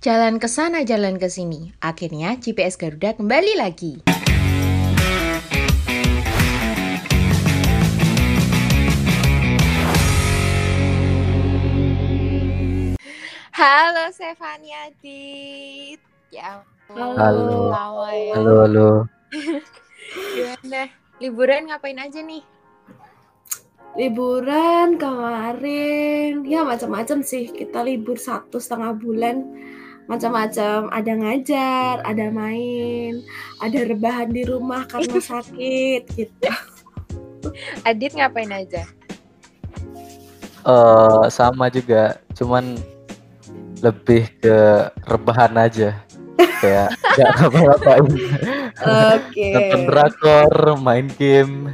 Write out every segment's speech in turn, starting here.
Jalan ke sana, jalan ke sini. Akhirnya GPS Garuda kembali lagi. Halo Stefania Adit. Ya, ampun, Halo. ya. Halo, halo. Gimana? Liburan ngapain aja nih? liburan kemarin ya macam-macam sih kita libur satu setengah bulan macam-macam ada ngajar ada main ada rebahan di rumah karena sakit gitu Adit ngapain aja? Eh sama juga, cuman lebih ke rebahan aja. Kayak nggak ngapa-ngapain. oke Nonton drakor, main game.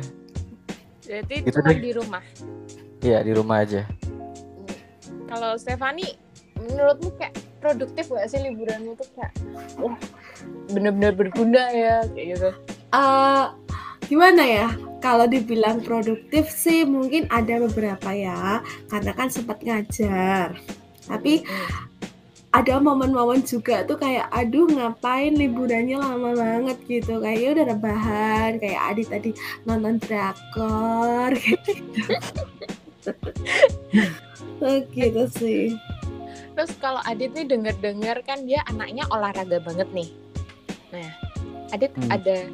Berarti Gitu cuma deh. di rumah. Iya, di rumah aja. Kalau Stefani, menurutmu kayak produktif gak sih liburanmu tuh kayak wah bener-bener berguna ya kayak gitu. Eh, gimana ya? Kalau dibilang produktif sih mungkin ada beberapa ya karena kan sempat ngajar. Tapi ada momen-momen juga tuh kayak aduh ngapain liburannya lama banget gitu. Kayaknya udah rebahan kayak Adi tadi nonton drakor gitu. Oh, gitu sih Terus kalau Adit nih denger-dengar kan dia anaknya olahraga banget nih. Nah, Adit Hmm. ada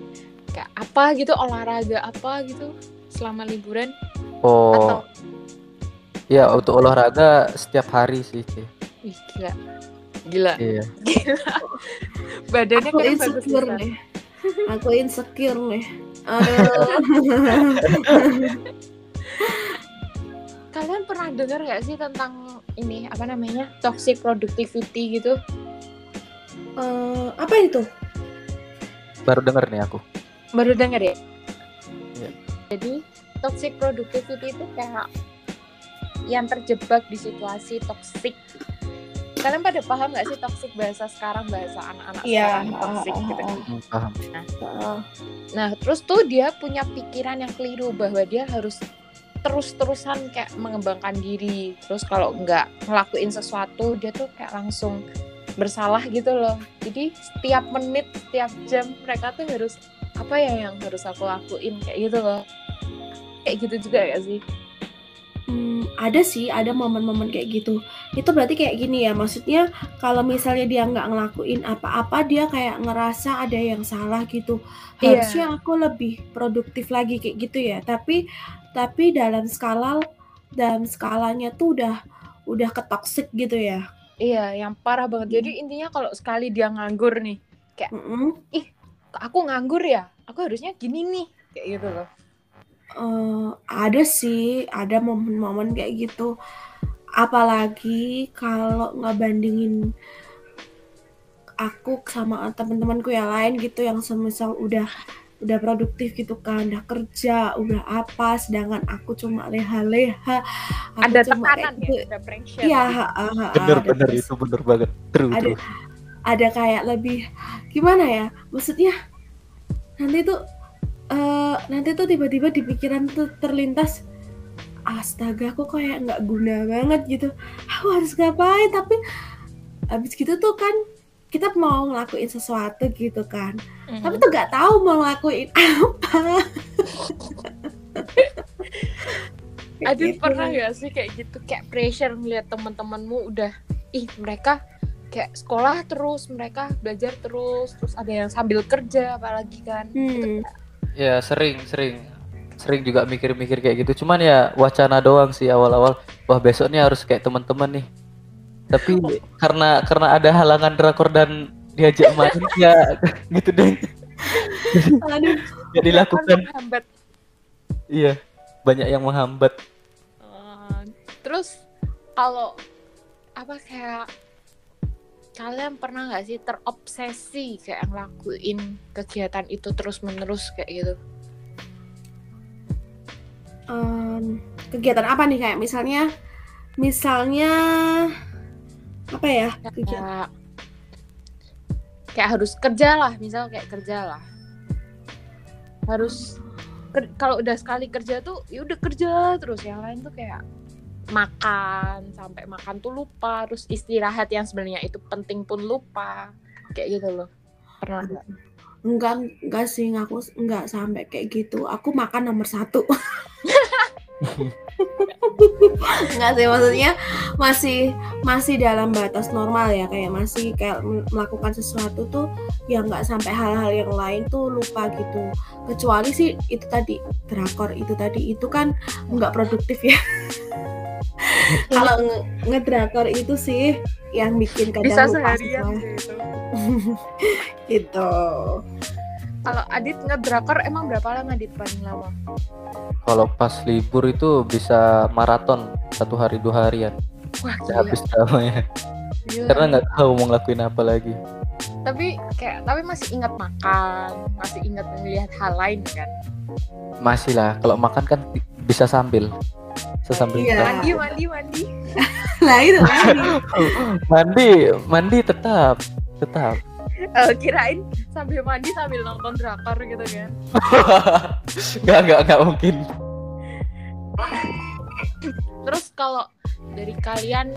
kayak apa gitu olahraga apa gitu selama liburan Oh, atau iya untuk olahraga setiap hari sih. Ih, gila. Gila. Iya. Gila. Badannya aku bagus insecure nih aku insecure nih Kalian pernah dengar gak sih tentang ini apa namanya toxic productivity gitu? Eh, apa itu Baru denger nih aku. Baru dengar ya? Iya. Jadi toxic productivity itu kayak yang terjebak di situasi toxic. Kalian pada paham gak sih toxic bahasa sekarang bahasa anak-anak Iya. sekarang toxic gitu? Hmm, paham. Heeh. Nah terus tuh dia punya pikiran yang keliru bahwa dia harus terus-terusan kayak mengembangkan diri. Terus kalau nggak ngelakuin sesuatu dia tuh kayak langsung bersalah gitu loh. Jadi setiap menit, setiap jam mereka tuh harus apa ya yang harus aku lakuin kayak gitu loh. Kayak gitu juga ya sih. Hmm, ada sih, ada momen-momen kayak gitu. Itu berarti kayak gini ya, maksudnya kalau misalnya dia nggak ngelakuin apa-apa, dia kayak ngerasa ada yang salah gitu. Iya. Harusnya aku lebih produktif lagi kayak gitu ya. Tapi tapi dalam skala dalam skalanya tuh udah udah ketoksik gitu ya. Iya, yang parah banget. Jadi intinya kalau sekali dia nganggur nih, Mm-mm. aku nganggur ya, aku harusnya gini nih, kayak gitu loh. Eh, ada sih, ada momen-momen kayak gitu. Apalagi kalau ngebandingin aku sama teman-temanku yang lain gitu yang semisal udah udah produktif gitu kan, udah kerja, udah apa, sedangkan aku cuma leha-leha. Aku Ada cuma kayak tekanan gitu. ya, ada pressure. Iya, ha, ha, ha, Bener ada bener press- itu bener banget. True ada true. ada kayak lebih gimana ya? Maksudnya nanti tuh eh nanti tuh tiba-tiba di pikiran tuh terlintas astaga aku kayak nggak guna banget gitu aku harus ngapain tapi habis gitu tuh kan kita mau ngelakuin sesuatu gitu kan Mhm. tapi tuh nggak tahu mau ngelakuin apa Adit gitu. pernah gak sih kayak gitu kayak pressure ngeliat teman-temanmu udah ih mereka kayak sekolah terus mereka belajar terus terus ada yang sambil kerja apalagi kan hmm. Ya sering sering sering juga mikir-mikir kayak gitu. Cuman ya wacana doang sih awal-awal. Wah besok nih harus kayak teman-teman nih. Tapi karena karena ada halangan drakor dan diajak main ya gitu deh. aduh dilakukan. Hambat. Iya banyak yang menghambat. Eh, terus kalau apa kayak kalian pernah nggak sih terobsesi kayak ngelakuin kegiatan itu terus menerus kayak gitu Em, kegiatan apa nih kayak misalnya misalnya apa ya? Kayak kayak harus kerja lah misal kayak kerja lah. Harus ker- kalau udah sekali kerja tuh ya udah kerja terus. Yang lain tuh kayak makan sampai makan tuh lupa. Terus istirahat yang sebenarnya itu penting pun lupa. Kayak gitu loh. Pernah nggak? Enggak enggak sih. Aku enggak sampai kayak gitu. Aku makan nomor satu enggak sih maksudnya masih masih dalam batas normal ya kayak masih kayak melakukan sesuatu tuh yang nggak sampai hal-hal yang lain tuh lupa gitu. Kecuali sih itu tadi drakor itu tadi itu kan nggak produktif ya. Kalau nge- ngedrakor itu sih yang bikin kadang bisa lupa seharian gitu gitu kalau Adit ngedrakor emang berapa lama Adit paling lama Kalau pas libur itu bisa maraton satu hari dua harian. wah gila, habis dramanya. gila. Karena nggak tahu mau ngelakuin apa lagi. tapi kayak tapi masih ingat makan masih ingat melihat hal lain kan Masih lah. Kalau makan kan bisa sambil. Sesambil Iya. mandi mandi mandi lah itu tadi mandi, mandi tetap, tetap. Eh, kirain sambil mandi sambil nonton drakor gitu kan Nggak, nggak, nggak mungkin. terus kalau dari kalian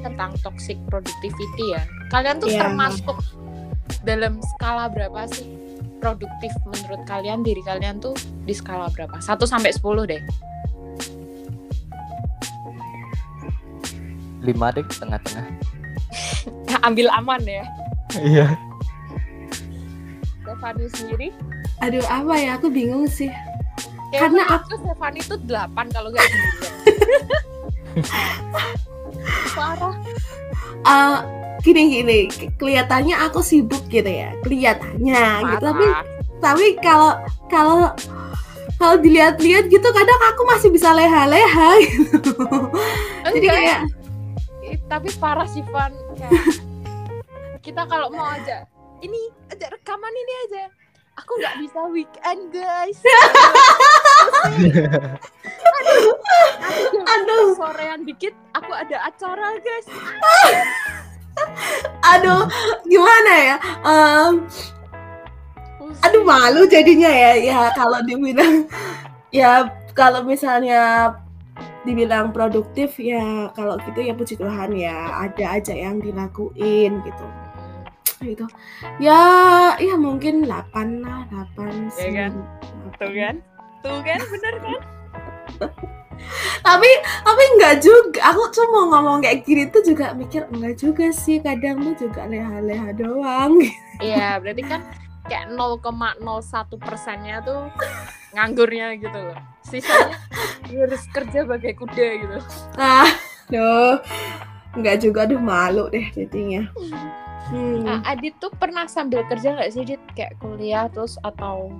tentang toxic productivity ya kalian tuh Iya. termasuk dalam skala berapa sih produktif menurut kalian diri kalian tuh di skala berapa 1 sampai 10 deh Lima deh tengah-tengah. ambil aman ya Iya. Stefani sendiri? Aduh apa ya? Aku bingung sih. Kayak Karena aku Stefani tuh 8 kalau nggak 9 parah. Eh, gini gini. Ke- kelihatannya aku sibuk gitu ya. Kelihatannya gitu. Tapi parah. tapi kalau kalau kalau dilihat-lihat gitu kadang aku masih bisa leha-leha gitu. jadi Enggak. kayak Ih, tapi parah sih Van. Kayak, kita kalau mau aja ini aja rekaman ini aja. Aku nggak bisa weekend guys. Aduh, jam Aduh. sorean dikit aku ada acara guys. Aduh gimana ya? Em, aduh malu jadinya ya. Ya kalau dibilang ya kalau misalnya dibilang produktif ya kalau gitu ya puji Tuhan ya. Ada aja yang dilakuin gitu gitu. Ya ya mungkin 8 lah 8 Ya kan? tuh kan? Tuh kan? Bener kan? Tapi tapi enggak juga. Aku cuma ngomong kayak gini tuh juga mikir enggak juga sih kadang tuh juga leha-leha doang. Iya berarti kan kayak 0,01 persennya tuh nganggurnya gitu loh. Sisanya harus kerja bagai kuda gitu. Ah duh enggak juga aduh malu deh jadinya hmm. Nah, Adit tuh pernah sambil kerja nggak sih Dit kayak kuliah terus atau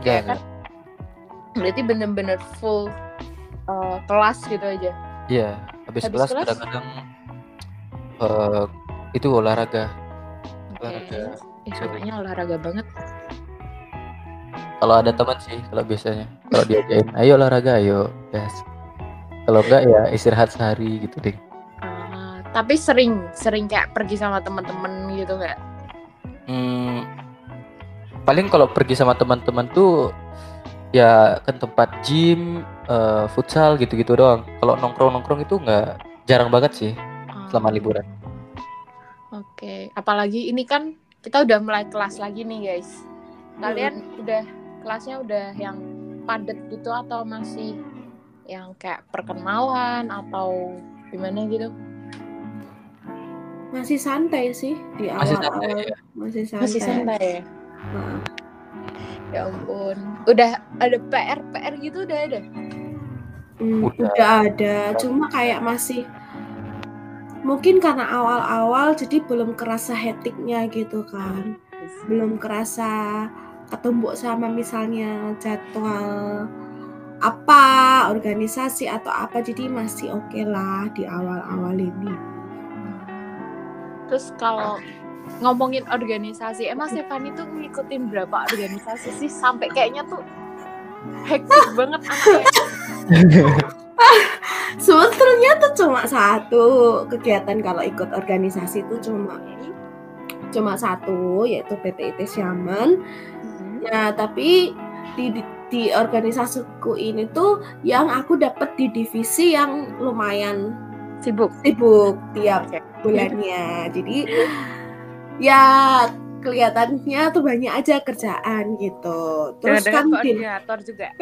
Nggak, kan berarti bener-bener full uh, kelas gitu aja Iya, habis, Habis kelas kelas? kadang-kadang eh, itu olahraga. Olahraga. Ih, kayaknya olahraga banget Kalau ada teman sih, kalau biasanya. Kalau diajain, ayo olahraga, ayo. Gas. Kalau enggak ya istirahat sehari gitu deh. Tapi sering sering kayak pergi sama temen-temen gitu nggak? Hmm, paling kalau pergi sama teman-teman tuh ya ke tempat gym, eh, futsal gitu-gitu doang. Kalau nongkrong-nongkrong itu nggak jarang banget sih Ah, selama liburan. oke apalagi ini kan kita udah mulai kelas lagi nih guys. Kalian udah kelasnya udah yang padat gitu atau masih yang kayak perkenalan atau gimana gitu masih santai sih di Masih awal santai awal ya. masih santai, masih santai. ya Nah, ya ampun. Udah ada PR PR gitu udah ada? Hmm, Udah. udah ada. Cuma kayak masih mungkin karena awal-awal jadi belum kerasa hektiknya gitu kan. Belum kerasa ketumbuk sama misalnya jadwal apa organisasi atau apa. Jadi masih oke lah di awal-awal ini terus kalau ngomongin organisasi emang Stefani tuh ngikutin berapa organisasi sih? Sampai kayaknya tuh hektik banget sebetulnya tuh cuma satu kegiatan kalau ikut organisasi itu cuma cuma satu yaitu PTIT Siamen Nah, tapi di, di- di organisasiku ini tuh yang aku dapat di divisi yang lumayan Sibuk. sibuk tiap Oke. bulannya. Jadi ya kelihatannya tuh banyak aja kerjaan gitu. Terus Dengan kan di- koordinator juga.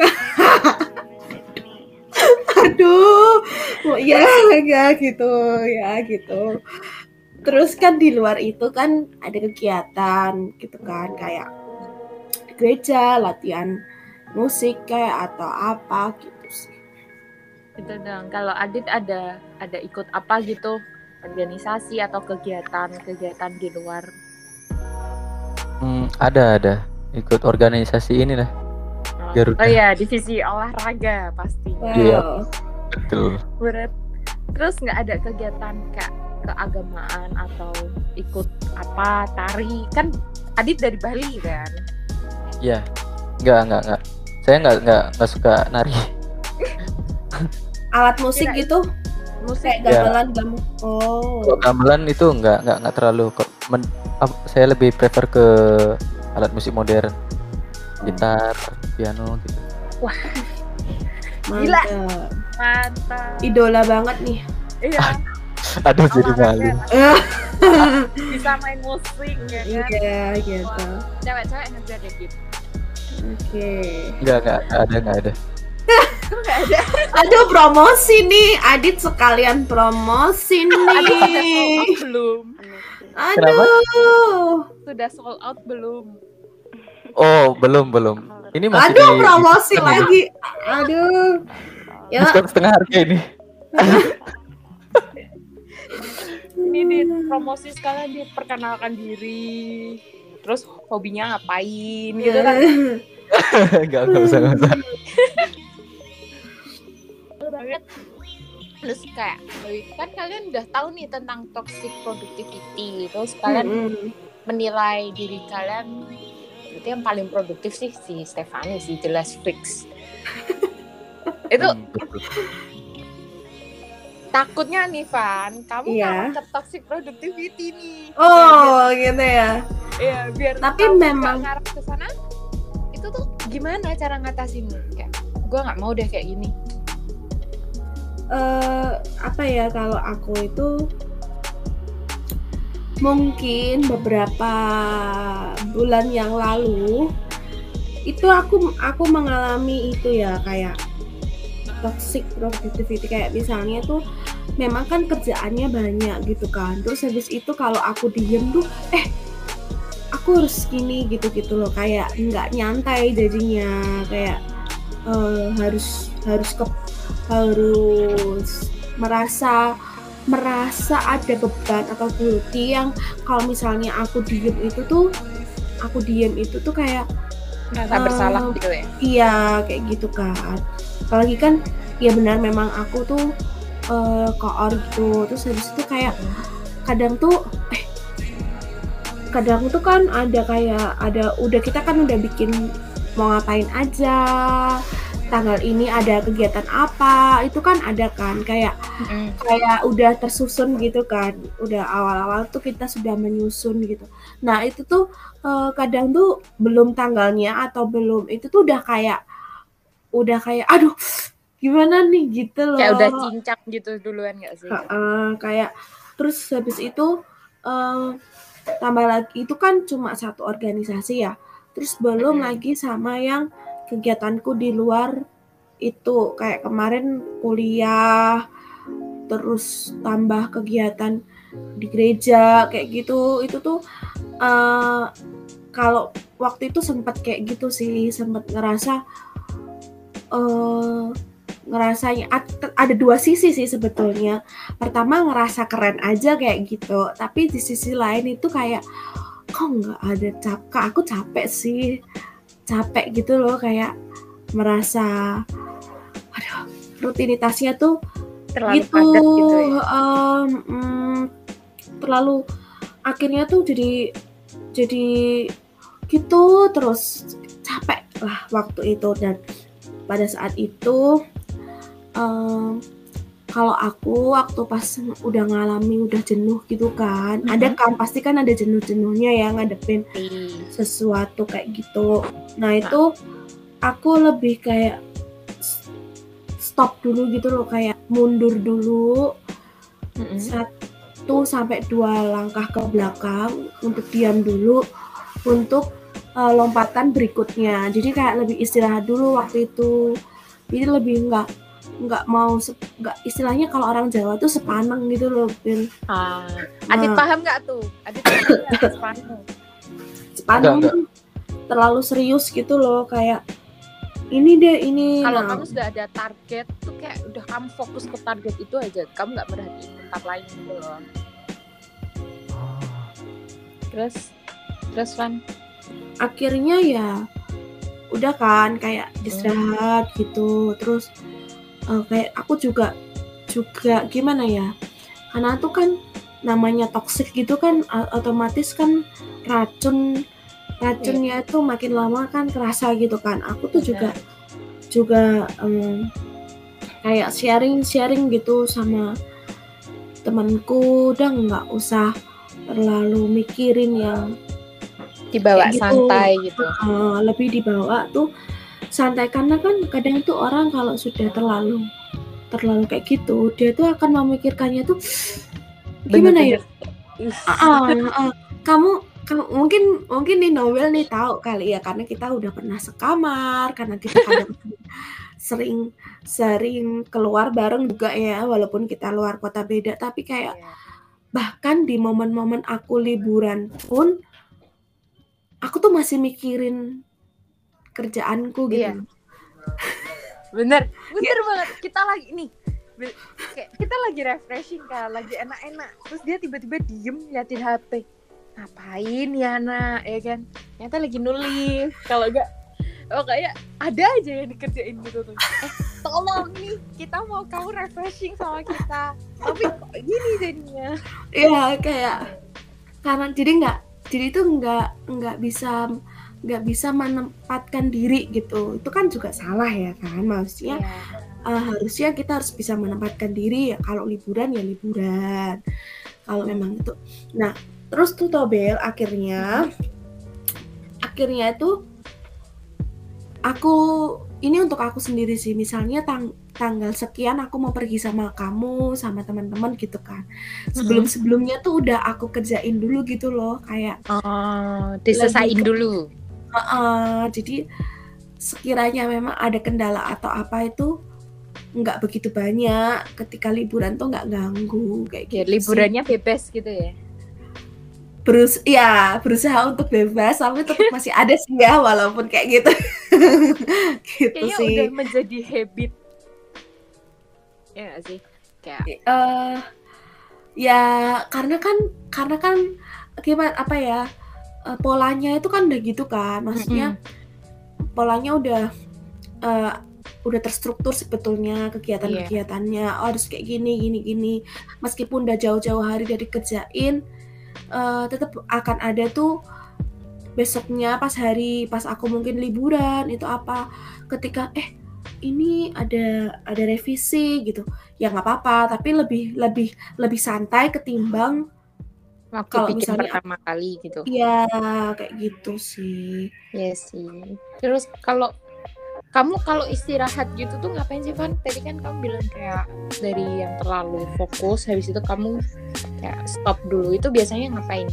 aduh oh, ya ya gitu ya gitu terus kan di luar itu kan ada kegiatan gitu kan kayak di gereja latihan musik kayak atau apa gitu Gitu dong. Kalau Adit ada ada ikut apa gitu? Organisasi atau kegiatan-kegiatan di luar. Hmm, ada ada ikut organisasi ini lah. Oh, Garuda. oh iya, divisi olahraga pasti. wow Iya. Betul. Berat. Terus nggak ada kegiatan kayak keagamaan atau ikut apa tari kan Adit dari Bali kan Iya. Enggak, enggak, enggak. Saya enggak enggak enggak suka nari. alat musik Kirain- gitu? musik. Kayak gamelan gamu oh. Kalau gamelan itu enggak enggak enggak terlalu kok. Men- ap- saya lebih prefer ke alat musik modern. Gitar, piano gitu. Gila. mantap. Mantap. Idola banget nih. Iya. Aduh jadi olahraga malu. Bisa main musik ya kan? Iya gitu. Cewek-cewek ngejar deh gitu oke. Enggak enggak ada enggak ada. Ada aduh promosi nih Adit sekalian promosi Adit sudah sold nih out belum aduh sudah sold out belum Oh, belum belum. Ini masih Aduh, di- promosi diskon ya? lagi. Aduh. Ya, Diskon setengah harga ini. ini di promosi sekalian diperkenalkan diri terus hobinya ngapain gitu kan enggak enggak usah enggak usah. banget terus kayak kan kalian udah tahu nih tentang toxic productivity terus kalian Mm-mm. menilai diri kalian berarti yang paling produktif sih si Stefani sih jelas fix itu Hmm, takutnya nih Van kamu Iya. kalau ke toxic productivity nih Oh, gitu ya. Iya, biar Tapi memang- ngarah ke sana. Itu tuh gimana cara ngatasinnya? Kayak gue nggak mau deh kayak gini. Eh apa ya kalau aku itu mungkin beberapa bulan yang lalu itu aku aku mengalami itu ya kayak toxic productivity. Kayak misalnya tuh memang kan kerjaannya banyak gitu kan. Terus habis itu kalau aku diem tuh eh aku harus gini gitu gitu loh. Kayak nggak nyantai jadinya. Kayak eh, harus harus ke harus merasa merasa ada beban atau guilty yang kalau misalnya aku diem itu tuh aku diem itu tuh kayak Merasa Eh, bersalah gitu ya. iya kayak gitu kan apalagi kan ya benar memang aku tuh eh koor gitu terus habis itu kayak kadang tuh eh kadang tuh kan ada kayak ada udah kita kan udah bikin mau ngapain aja tanggal ini ada kegiatan apa? Itu kan ada kan kayak kayak udah tersusun gitu kan. Udah awal-awal tuh kita sudah menyusun gitu. Nah itu tuh eh, kadang tuh belum tanggalnya atau belum itu tuh udah kayak udah kayak aduh gimana nih? Gitu loh. Kayak udah cincang gitu duluan gak sih? Heeh, kayak terus habis itu eh, tambah lagi itu kan cuma satu organisasi ya. Terus belum lagi sama yang kegiatanku di luar itu kayak kemarin kuliah terus tambah kegiatan di gereja kayak gitu. Itu tuh eh, kalau waktu itu sempat kayak gitu sih sempat ngerasa eh ngerasanya ad- ada dua sisi sih sebetulnya. Pertama ngerasa keren aja kayak gitu tapi di sisi lain itu kayak kok nggak ada capek aku capek sih capek gitu loh kayak merasa aduh rutinitasnya tuh Terlalu gitu, padat gitu ya. em, mm, terlalu akhirnya tuh jadi jadi gitu terus capek lah waktu itu dan pada saat itu em, kalau aku waktu pas udah ngalami udah jenuh gitu kan ada kan pasti kan ada jenuh-jenuhnya ya ngadepin sesuatu kayak gitu. Nah itu aku lebih kayak stop dulu gitu loh kayak mundur dulu. Mm-mm. satu sampai dua langkah ke belakang untuk diam dulu untuk uh, lompatan berikutnya. Jadi kayak lebih istirahat dulu waktu itu. Jadi lebih nggak nggak mau nggak istilahnya kalau orang Jawa tuh sepaneng gitu loh Bin. Ah, Adit Nah. paham nggak tuh? Adit paham sepaneng Enggak, tuh terlalu serius gitu loh kayak ini deh ini Kalau Nah, kamu sudah ada target tuh kayak udah kamu fokus ke target itu aja, kamu nggak merhatiin tempat lain gitu loh. Terus, terus Van? akhirnya ya udah kan kayak istirahat gitu terus eh, kayak aku juga juga gimana ya karena tuh kan namanya toxic gitu kan a- otomatis kan racun racunnya itu makin lama kan kerasa gitu kan aku tuh juga juga em, kayak sharing sharing gitu sama temanku udah nggak usah terlalu mikirin yang Dibawa gitu. santai gitu. uh, lebih dibawa tuh santai karena kan kadang tuh orang kalau sudah terlalu terlalu kayak gitu dia tuh akan memikirkannya tuh gimana ya. Ah, ah, ah. kamu kamu mungkin mungkin nih Noel nih tahu kali ya karena kita udah pernah sekamar karena kita kadang sering sering keluar bareng juga ya walaupun kita luar kota beda tapi kayak Iya. bahkan di momen-momen aku liburan pun aku tuh masih mikirin kerjaanku gitu. Iya. Bener, bener banget. Kita lagi nih, kayak kita lagi refreshing kan, lagi enak-enak. Terus dia tiba-tiba diem liatin HP. Ngapain ya nak, ya kan? Ternyata lagi nulis. Kalau enggak, oh kayak ada aja yang dikerjain gitu tuh. Eh, tolong nih, kita mau kamu refreshing sama kita. Tapi kok gini jadinya. Iya kayak karena jadi nggak jadi itu nggak nggak bisa nggak bisa menempatkan diri gitu. Itu kan juga salah ya kan? Maksudnya Iya. eh, harusnya kita harus bisa menempatkan diri. Ya kalau liburan ya liburan. Kalau memang itu. Nah terus tuh Tobel akhirnya akhirnya itu aku ini untuk aku sendiri sih. Misalnya tang tanggal sekian aku mau pergi sama kamu sama teman-teman gitu kan. Sebelum sebelumnya tuh udah aku kerjain dulu gitu loh. Kayak Oh, diselesain dulu. "Ah, jadi sekiranya memang ada kendala atau apa itu nggak begitu banyak ketika liburan tuh nggak ganggu kayak Ya, gitu sih. liburannya bebas gitu ya. berus ya berusaha untuk bebas tapi tetap masih ada sih ya walaupun kayak gitu gitu Kayaknya sih udah menjadi habit. Ya nggak sih? Kayak eh ya karena kan karena kan gimana apa ya eh, polanya itu kan udah gitu kan maksudnya polanya udah eh, udah terstruktur sebetulnya kegiatan-kegiatannya. Oh, harus kayak gini gini gini. Meskipun udah jauh-jauh hari dari kerjain eh, tetap akan ada tuh besoknya pas hari pas aku mungkin liburan itu apa ketika eh ini ada ada revisi gitu. Ya nggak apa-apa tapi lebih lebih lebih santai ketimbang waktu Kalau bikin misalnya- pertama kali gitu. ya kayak gitu sih Iya sih. Terus kalau kamu kalau istirahat gitu tuh ngapain sih Van? Tadi kan kamu bilang kayak dari yang terlalu fokus, habis itu kamu kayak stop dulu. Itu biasanya ngapain?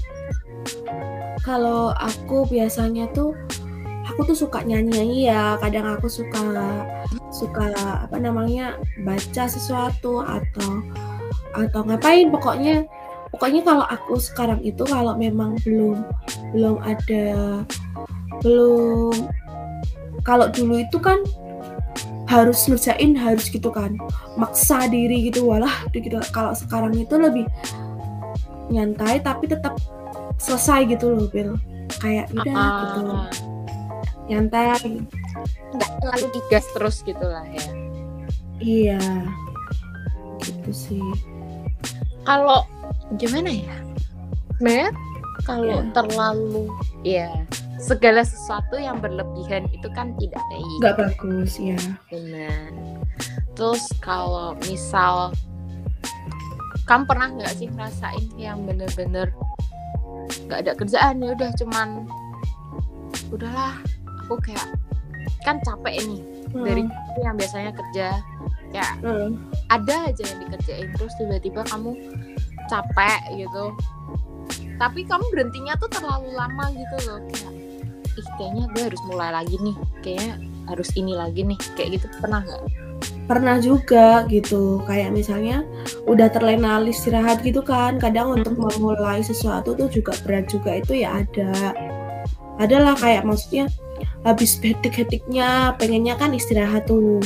kalau aku biasanya tuh aku tuh suka nyanyi-nyanyi ya kadang aku suka suka apa namanya baca sesuatu atau atau ngapain pokoknya pokoknya kalau aku sekarang itu kalau memang belum belum ada belum kalau dulu itu kan harus ngerjain harus gitu kan. Maksa diri gitu walah gitu. Kalau sekarang itu lebih nyantai tapi tetap selesai gitu loh Bel kayak udah gitu. Ah, nyantai. Nggak terlalu digas terus gitu lah ya. iya. Gitu sih. Kalau gimana ya? Sebenarnya kalau Ya. terlalu ya segala sesuatu yang berlebihan itu kan tidak baik. nggak bagus ya Benar. Terus kalau misal kamu pernah nggak sih ngerasain yang bener-bener nggak ada kerjaan ya udah cuman udahlah aku kayak kan capek nih Hmm. dari yang biasanya kerja ya Hmm. ada aja yang dikerjain terus tiba-tiba kamu capek gitu. Tapi kamu berhentinya tuh terlalu lama gitu loh kayak ih kayaknya gue harus mulai lagi nih kayaknya harus ini lagi nih kayak gitu. Pernah nggak? Pernah juga gitu kayak misalnya udah terlena istirahat gitu kan kadang untuk memulai sesuatu tuh juga berat juga itu ya ada. Adalah kayak maksudnya habis hetik-hetiknya pengennya kan istirahat tuh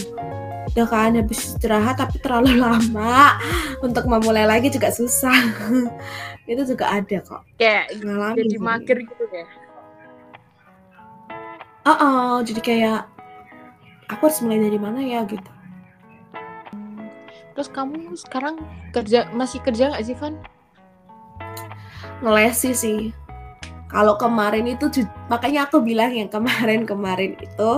udah kan habis istirahat tapi terlalu lama. Untuk memulai lagi juga susah. Itu juga ada kok. Kayak ngalamin jadi mager gitu ya? Oh, oh, jadi kayak aku harus mulai dari mana ya? gitu. Terus kamu sekarang kerja masih kerja nggak sih Van? Ngelesi sih. Kalau kemarin itu makanya aku bilang yang kemarin-kemarin itu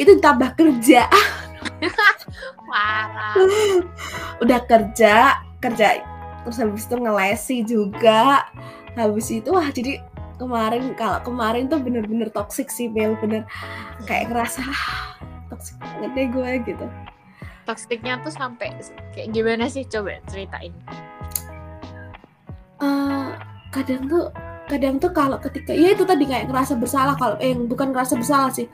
itu tambah kerja parah. Udah kerja kerja terus habis itu ngelesi juga. Habis itu wah jadi kemarin kalau kemarin tuh bener-bener toxic sih Bel bener. Kayak ngerasa "Ah, toxic banget deh gue gitu. Toksiknya tuh sampai kayak gimana sih? Coba ceritain. Eh, kadang tuh kadang tuh kalau ketika ya itu tadi kayak ngerasa bersalah kalau eh bukan ngerasa bersalah sih.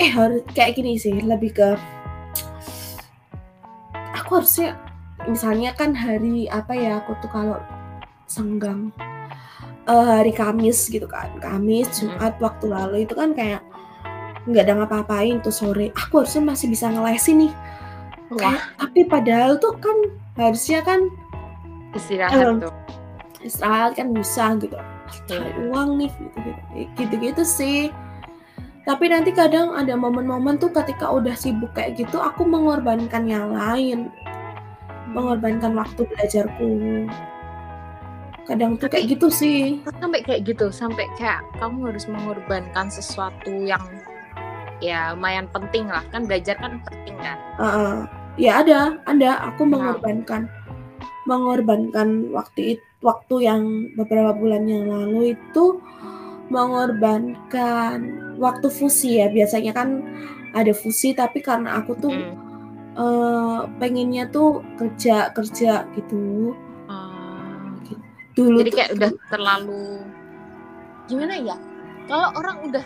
Eh harus kayak gini sih lebih ke aku harusnya misalnya kan hari apa ya aku tuh kalau senggang eh, hari Kamis gitu kan. Kamis Jumat waktu lalu itu kan kayak nggak ada ngapa-ngapain tuh sore. Aku harusnya masih bisa ngelesin nih. Wah. Kayak- tapi padahal tuh kan harusnya kan istirahat Em, tuh. istirahat kan bisa gitu. Cari Iya. uang nih gitu gitu gitu gitu sih tapi nanti kadang ada momen-momen tuh ketika udah sibuk kayak gitu aku mengorbankan yang lain. Mengorbankan waktu belajarku. Kadang tuh kayak gitu sih. sampai kayak gitu sampai kayak kamu harus mengorbankan sesuatu yang ya lumayan penting lah. Kan belajar kan penting kan? Heeh. ya ada ada. Aku mengorbankan mengorbankan waktu it- waktu yang beberapa bulan yang lalu itu mengorbankan waktu fusi ya. Biasanya kan ada fusi tapi karena aku tuh Mm. eh, pengennya tuh kerja kerja gitu. Ah, dulu jadi tuh kayak udah terlalu gimana ya? Kalau orang udah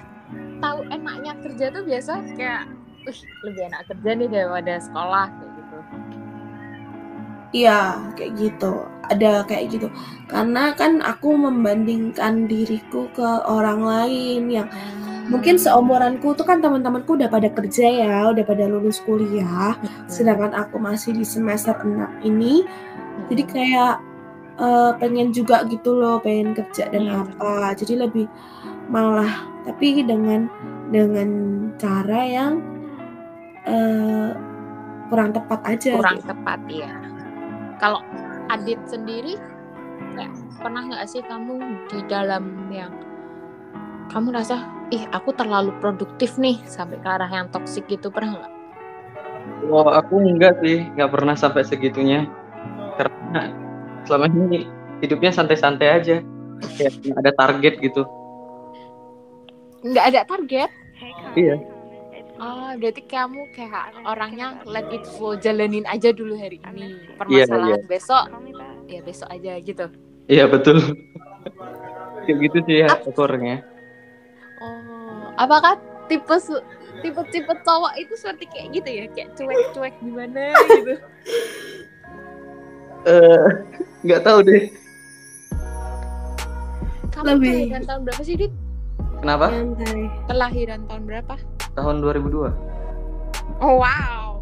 tahu enaknya kerja tuh biasa kayak Wih, lebih enak kerja nih daripada sekolah. gitu Iya, kayak gitu. Ada kayak gitu. Karena kan aku membandingkan diriku ke orang lain yang mungkin seumuranku tuh kan teman-temanku udah pada kerja ya, udah pada lulus kuliah. Sedangkan aku masih di semester 6 ini. Jadi kayak eh, pengen juga gitu loh, pengen kerja dan Hmm. apa. Jadi lebih malah tapi dengan dengan cara yang eh, kurang tepat aja. kurang gitu. tepat ya kalau Adit sendiri kayak pernah nggak sih kamu di dalam yang kamu rasa ih aku terlalu produktif nih sampai ke arah yang toksik gitu pernah nggak Oh, aku enggak sih, nggak pernah sampai segitunya. Karena selama ini hidupnya santai-santai aja. Kayak nggak ada target gitu. nggak ada target Iya. Oh berarti kamu kayak orangnya let it flow jalanin aja dulu hari ini. Permasalahan besok ya besok aja gitu. Iya betul. Kayak gitu sih ya aku orangnya. oh apakah tipe tipe-tipe cowok itu seperti kayak gitu ya? Kayak cuek-cuek gimana gitu? Eh, nggak tahu deh. kamu Lebih. kelahiran tahun berapa sih dit? Kenapa? Kelahiran tahun berapa Tahun 2002. oh wow.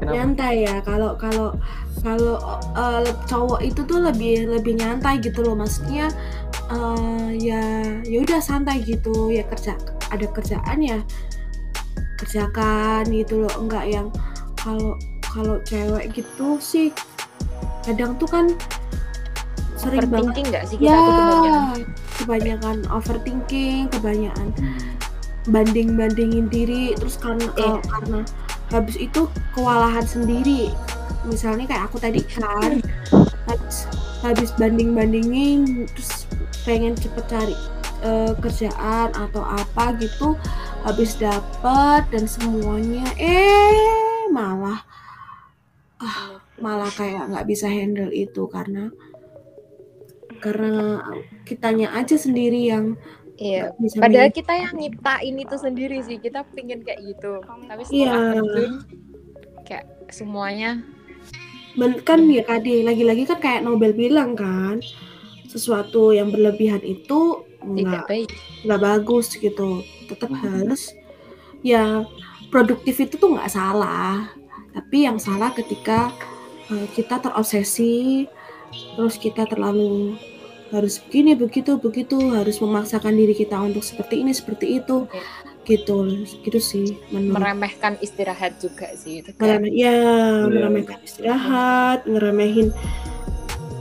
Kenapa? nyantai ya kalau kalau kalau uh, cowok itu tuh lebih lebih nyantai gitu loh. Maksudnya uh, ya ya udah santai gitu. Ya kerja ada kerjaan ya kerjakan gitu loh. Enggak yang kalau kalau cewek gitu sih kadang tuh kan sering banget nggak sih kita ya tuh kebanyakan overthinking kebanyakan banding bandingin diri terus karena Iya. kalau- karena habis itu kewalahan sendiri. Misalnya kayak aku tadi kan habis habis banding bandingin terus pengen cepet cari eh, kerjaan atau apa gitu habis dapat dan semuanya eh malah ah malah kayak nggak bisa handle itu karena karena kitanya aja sendiri yang Iya. bisa Padahal kita yang nyiptain itu sendiri sih. Kita pingin kayak gitu. Tapi setelah terjun, kayak semuanya Men- kan ya Kade lagi-lagi kan kayak Nobel bilang kan sesuatu yang berlebihan itu nggak baik. nggak bagus gitu tetap harus ya produktif itu tuh nggak salah tapi yang salah ketika eh, kita terobsesi terus kita terlalu harus begini begitu begitu harus memaksakan diri kita untuk seperti ini seperti itu Iya. gitu gitu sih menurut Meremehkan istirahat juga sih. Itu ngeremeh ya ngeremehkan istirahat ngeremehin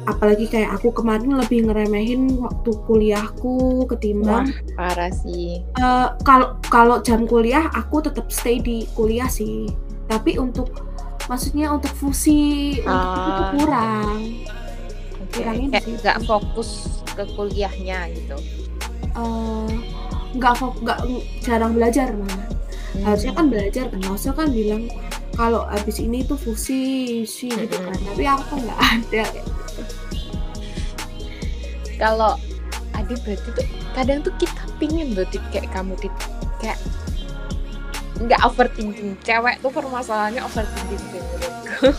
apalagi kayak aku kemarin lebih ngeremehin waktu kuliahku ketimbang parah sih. Eh, kalau kalau jam kuliah aku tetap stay di kuliah sih tapi untuk maksudnya untuk fusi untuk itu Ah. kurang Kurangin Kayak sih. nggak fokus ke kuliahnya gitu. Eh, nggak fok- nggak jarang belajar malah harusnya kan belajar kan? Harusnya kan bilang kalau habis ini tuh fusi sih gitu kan. Tapi aku nggak ada. Gitu. kalau Adi berarti tuh kadang tuh kita pingin loh kayak kamu kayak nggak overthinking. Cewek tuh permasalahannya overthinking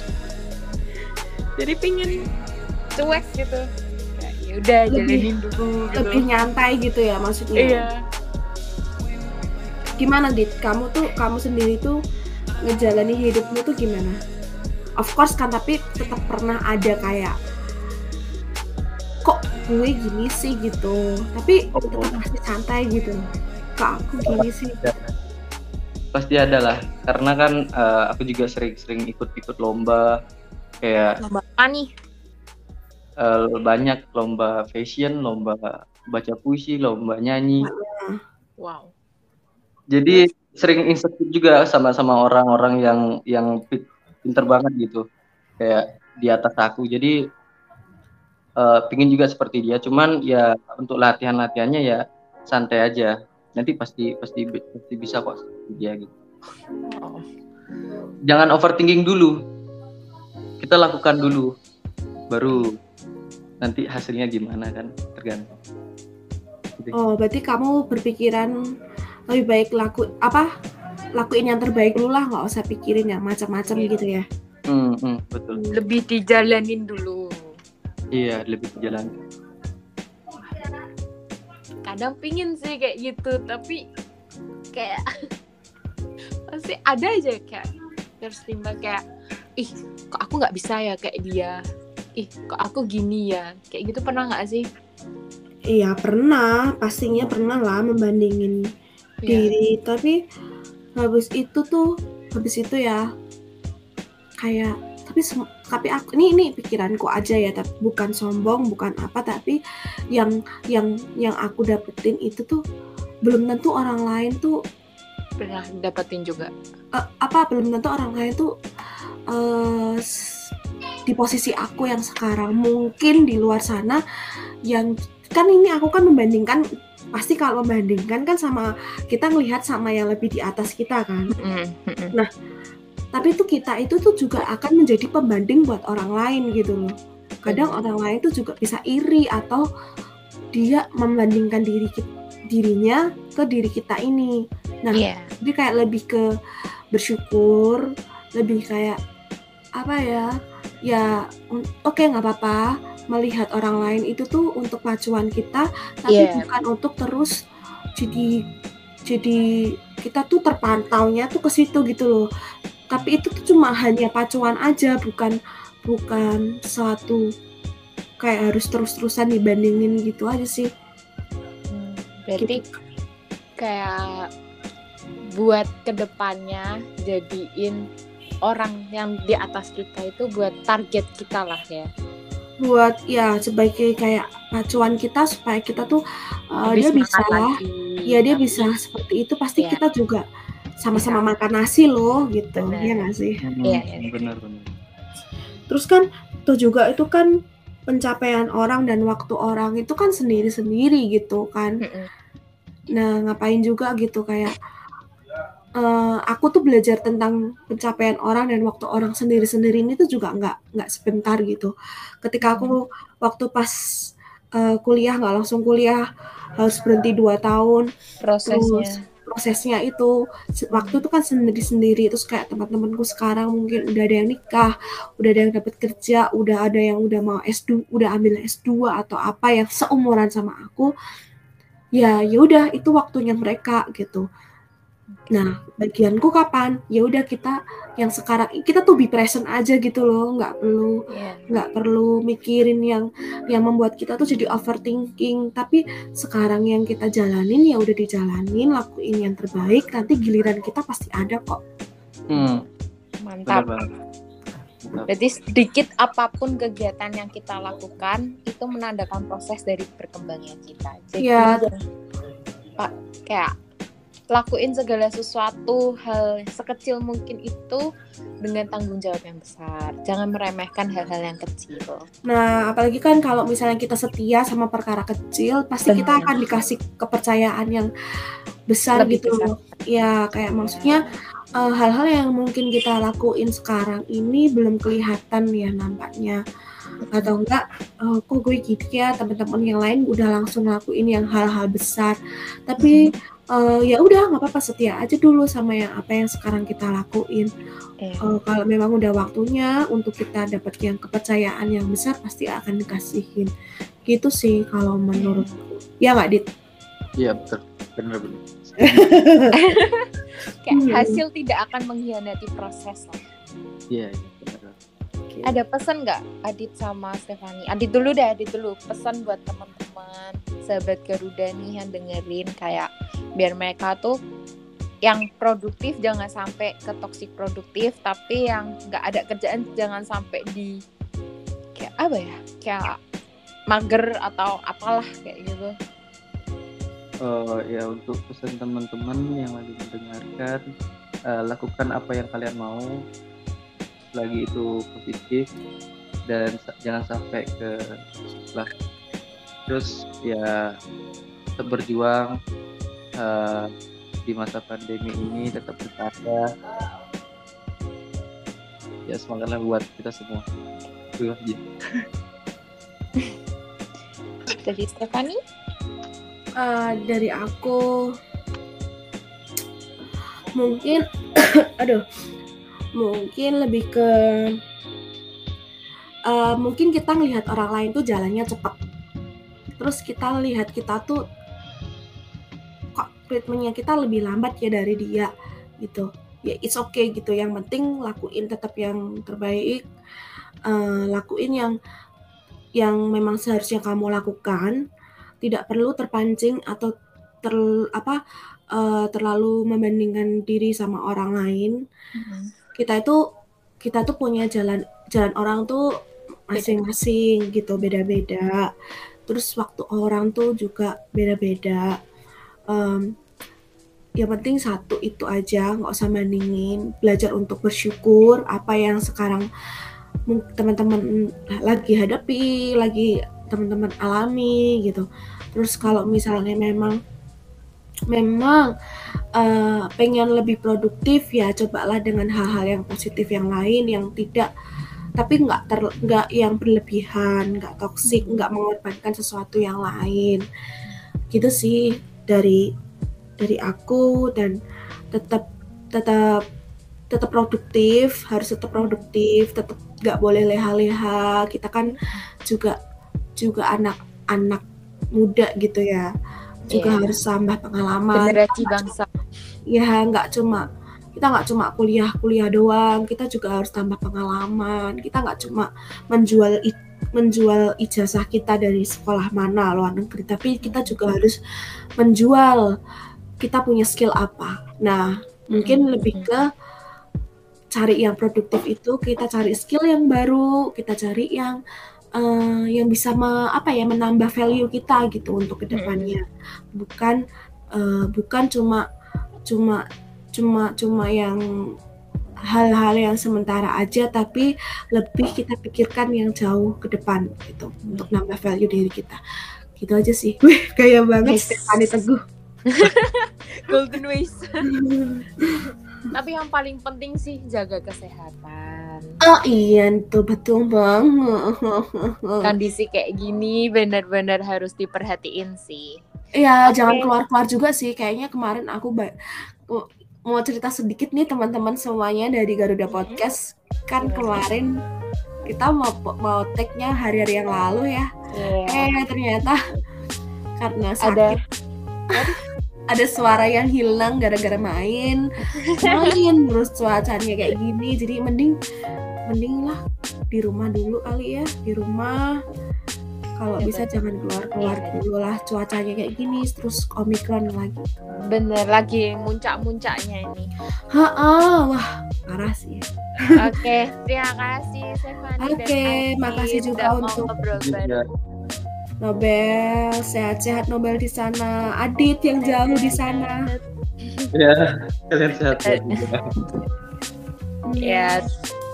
jadi pingin cuek gitu. Kayak ya udah Lebih- jalanin dulu gitu. lebih nyantai gitu ya maksudnya? Iya. Gimana dit? Kamu tuh kamu sendiri tuh ngejalani hidupmu tuh gimana? Of course kan tapi tetap pernah ada kayak kok gue gini sih? gitu. Tapi Oh. tetap masih santai gitu. Kok aku gini sih? pasti ada lah. Karena kan eh, aku juga sering-sering ikut-ikut lomba. Kayak lomba apa nih eh, banyak lomba fashion lomba baca puisi lomba nyanyi. Wow. Jadi sering insecure juga sama-sama orang-orang yang yang pi- pinter banget gitu. Kayak di atas aku. Jadi eh, pingin juga seperti dia. Cuman ya untuk latihan latihannya ya santai aja. Nanti pasti pasti pasti bisa kok seperti dia gitu. Wow. jangan overthinking dulu. Kita lakukan dulu. Baru nanti hasilnya gimana kan tergantung. Oh berarti kamu berpikiran lebih baik laku apa lakuin yang terbaik dulu lah nggak usah pikirin yang macam-macam Iya. gitu ya? Hmm, hmm, betul. Lebih dijalanin dulu. Iya lebih jalan kadang pingin sih kayak gitu tapi kayak pasti ada aja kayak terus timbal kayak ih kok aku nggak bisa ya kayak dia ih kok aku gini ya? Kayak gitu pernah nggak sih? Iya pernah. Pastinya pernah lah membandingin Iya. diri. Tapi habis itu tuh habis itu ya kayak tapi tapi aku ini ini pikiranku aja ya tapi bukan sombong bukan apa tapi yang yang yang aku dapetin itu tuh belum tentu orang lain tuh pernah dapetin juga? Eh, apa belum tentu orang lain tuh s- di posisi aku yang sekarang mungkin di luar sana yang kan ini aku kan membandingkan pasti kalau membandingkan kan sama kita ngelihat sama yang lebih di atas kita kan Mm, mm, mm. tapi itu kita itu tuh juga akan menjadi pembanding buat orang lain gitu loh kadang Benar. orang lain tuh juga bisa iri atau dia membandingkan diri dirinya ke diri kita ini nah Iya. jadi kayak lebih ke bersyukur lebih kayak apa ya ya oke nggak apa-apa melihat orang lain itu tuh untuk pacuan kita tapi Iya. bukan untuk terus jadi jadi kita tuh terpantaunya tuh ke situ gitu loh tapi itu tuh cuma hanya pacuan aja bukan bukan suatu kayak harus terus-terusan dibandingin gitu aja sih Hmm, berarti Gitu. kayak buat ke depannya jadiin orang yang di atas kita itu buat target kita lah ya buat ya sebagai kayak pacuan kita supaya kita tuh uh, dia bisa lagi. ya dia Tapi- bisa seperti itu pasti Iya. kita juga sama-sama makan nasi loh gitu Benar. ya nggak sih Iya, iya. benar benar terus kan tuh juga itu kan pencapaian orang dan waktu orang itu kan sendiri-sendiri gitu kan. Nah, ngapain juga gitu kayak eh, aku tuh belajar tentang pencapaian orang dan waktu orang sendiri-sendiri ini tuh juga nggak nggak sebentar gitu. Ketika aku waktu pas eh, kuliah nggak langsung kuliah harus berhenti dua tahun prosesnya prosesnya itu waktu itu kan sendiri-sendiri terus kayak teman-temanku sekarang mungkin udah ada yang nikah, udah ada yang dapat kerja, udah ada yang udah mau S2, udah ambil S2 atau apa yang seumuran sama aku. Ya, ya udah itu waktunya mereka gitu. Nah, bagianku kapan? Ya udah kita yang sekarang kita tuh be present aja gitu loh, nggak perlu Iya. nggak perlu mikirin yang yang membuat kita tuh jadi overthinking tapi sekarang yang kita jalanin ya udah dijalanin lakuin yang terbaik nanti giliran kita pasti ada kok Hmm, mantap. Jadi sedikit apa pun kegiatan yang kita lakukan itu menandakan proses dari perkembangan kita. Jadi Ya. Pak kayak lakuin segala sesuatu hal sekecil mungkin itu dengan tanggung jawab yang besar. Jangan meremehkan hal-hal yang kecil. nah apalagi kan kalau misalnya kita setia sama perkara kecil pasti kita Benar. akan dikasih kepercayaan yang besar Lebih gitu besar. loh ya kayak maksudnya eh, hal-hal yang mungkin kita lakuin sekarang ini belum kelihatan ya nampaknya atau enggak eh, kok gue gitu ya teman-teman yang lain udah langsung lakuin yang hal-hal besar tapi eh, ya udah nggak apa-apa setia aja dulu sama yang apa yang sekarang kita lakuin Eh, Eh, kalau memang udah waktunya untuk kita dapat yang kepercayaan yang besar pasti akan dikasihin gitu sih kalau menurutku ya nggak dit Iya betul, benar-benar. kayak Hmm. hasil tidak akan mengkhianati proses lah. Iya, iya, benar. Oke. Ada pesan nggak Adit sama Stefani? Adit dulu deh, Adit dulu. Pesan buat teman-teman, sahabat Garuda nih yang dengerin kayak biar mereka tuh yang produktif jangan sampai ke toxic produktif, tapi yang nggak ada kerjaan jangan sampai di kayak apa ya? Kayak mager atau apalah kayak gitu. Eh, ya untuk pesan teman-teman yang lagi mendengarkan eh, lakukan apa yang kalian mau lagi itu positif dan jangan sampai ke sebelah terus ya tetap berjuang eh, di masa pandemi ini tetap berkarya ya semangatlah buat kita semua Itu aja. Dari Stefani? Eh, dari aku mungkin aduh mungkin lebih ke eh, mungkin kita ngelihat orang lain tuh jalannya cepat terus kita lihat kita tuh kok ritmenya kita lebih lambat ya dari dia gitu. Ya it's okay gitu. Yang penting lakuin tetap yang terbaik. Eh, lakuin yang yang memang seharusnya kamu lakukan. Tidak perlu terpancing atau ter apa eh, terlalu membandingkan diri sama orang lain. Kita itu kita tuh punya jalan jalan orang tuh masing-masing gitu beda-beda terus waktu orang tuh juga beda-beda. Em, yang penting satu itu aja nggak usah bandingin. Belajar untuk bersyukur apa yang sekarang teman-teman lagi hadapi lagi teman-teman alami gitu. Terus kalau misalnya memang memang eh, pengen lebih produktif ya cobalah dengan hal-hal yang positif yang lain yang tidak tapi nggak ter nggak yang berlebihan nggak toksik nggak mengorbankan sesuatu yang lain. Gitu sih dari dari aku dan tetap tetap tetap produktif harus tetap produktif tetap nggak boleh leha-leha. Kita kan juga juga anak-anak muda gitu ya. Juga Iya. harus tambah pengalaman. Generasi bangsa. ya nggak cuma kita nggak cuma kuliah kuliah doang. Kita juga harus tambah pengalaman. Kita nggak cuma menjual menjual ijazah kita dari sekolah mana luar negeri. Tapi kita juga harus menjual kita punya skill apa. Nah mungkin Mhm. lebih ke cari yang produktif itu kita cari skill yang baru kita cari yang eh, yang bisa me- apa ya menambah value kita gitu untuk ke depannya bukan eh, bukan cuma cuma cuma cuma yang hal-hal yang sementara aja tapi lebih kita pikirkan yang jauh ke depan gitu untuk nambah value diri kita. Gitu aja sih. Wih, gaya banget. Yes. Stefani Teguh. Golden ways. Tapi yang paling penting sih jaga kesehatan. Oh iya tuh betul banget. Kondisi kayak gini benar-benar harus diperhatiin sih. Ya Oke. jangan keluar-keluar juga sih. Kayaknya kemarin aku ba- mau- cerita sedikit nih teman-teman semuanya dari Garuda Podcast. Kan kemarin kita mau mau tag-nya hari-hari yang lalu ya. Eh ternyata karena ada sakit. Ada suara yang hilang gara-gara main. Main terus cuacanya kayak gini. Jadi mending mending lah di rumah dulu kali ya. Di rumah kalau Ya, bisa jangan keluar keluar Iya. dulu lah cuacanya kayak gini terus omikron lagi. Bener lagi muncak-muncaknya ini. Ha wah parah sih. Oke terima kasih Stefani Oke, Adit makasih juga untuk- ngobrol Juga. bareng. Nobel sehat-sehat Nobel di sana. Adit yang jauh di sana. Ya, kalian sehat. Eh, Ya,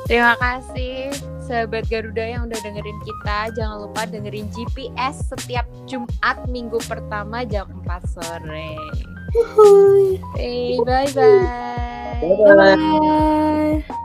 terima kasih sahabat Garuda yang udah dengerin kita. Jangan lupa dengerin GPS setiap Jumat minggu pertama jam 4 sore. Hey, bye-bye. Bye-bye. Bye.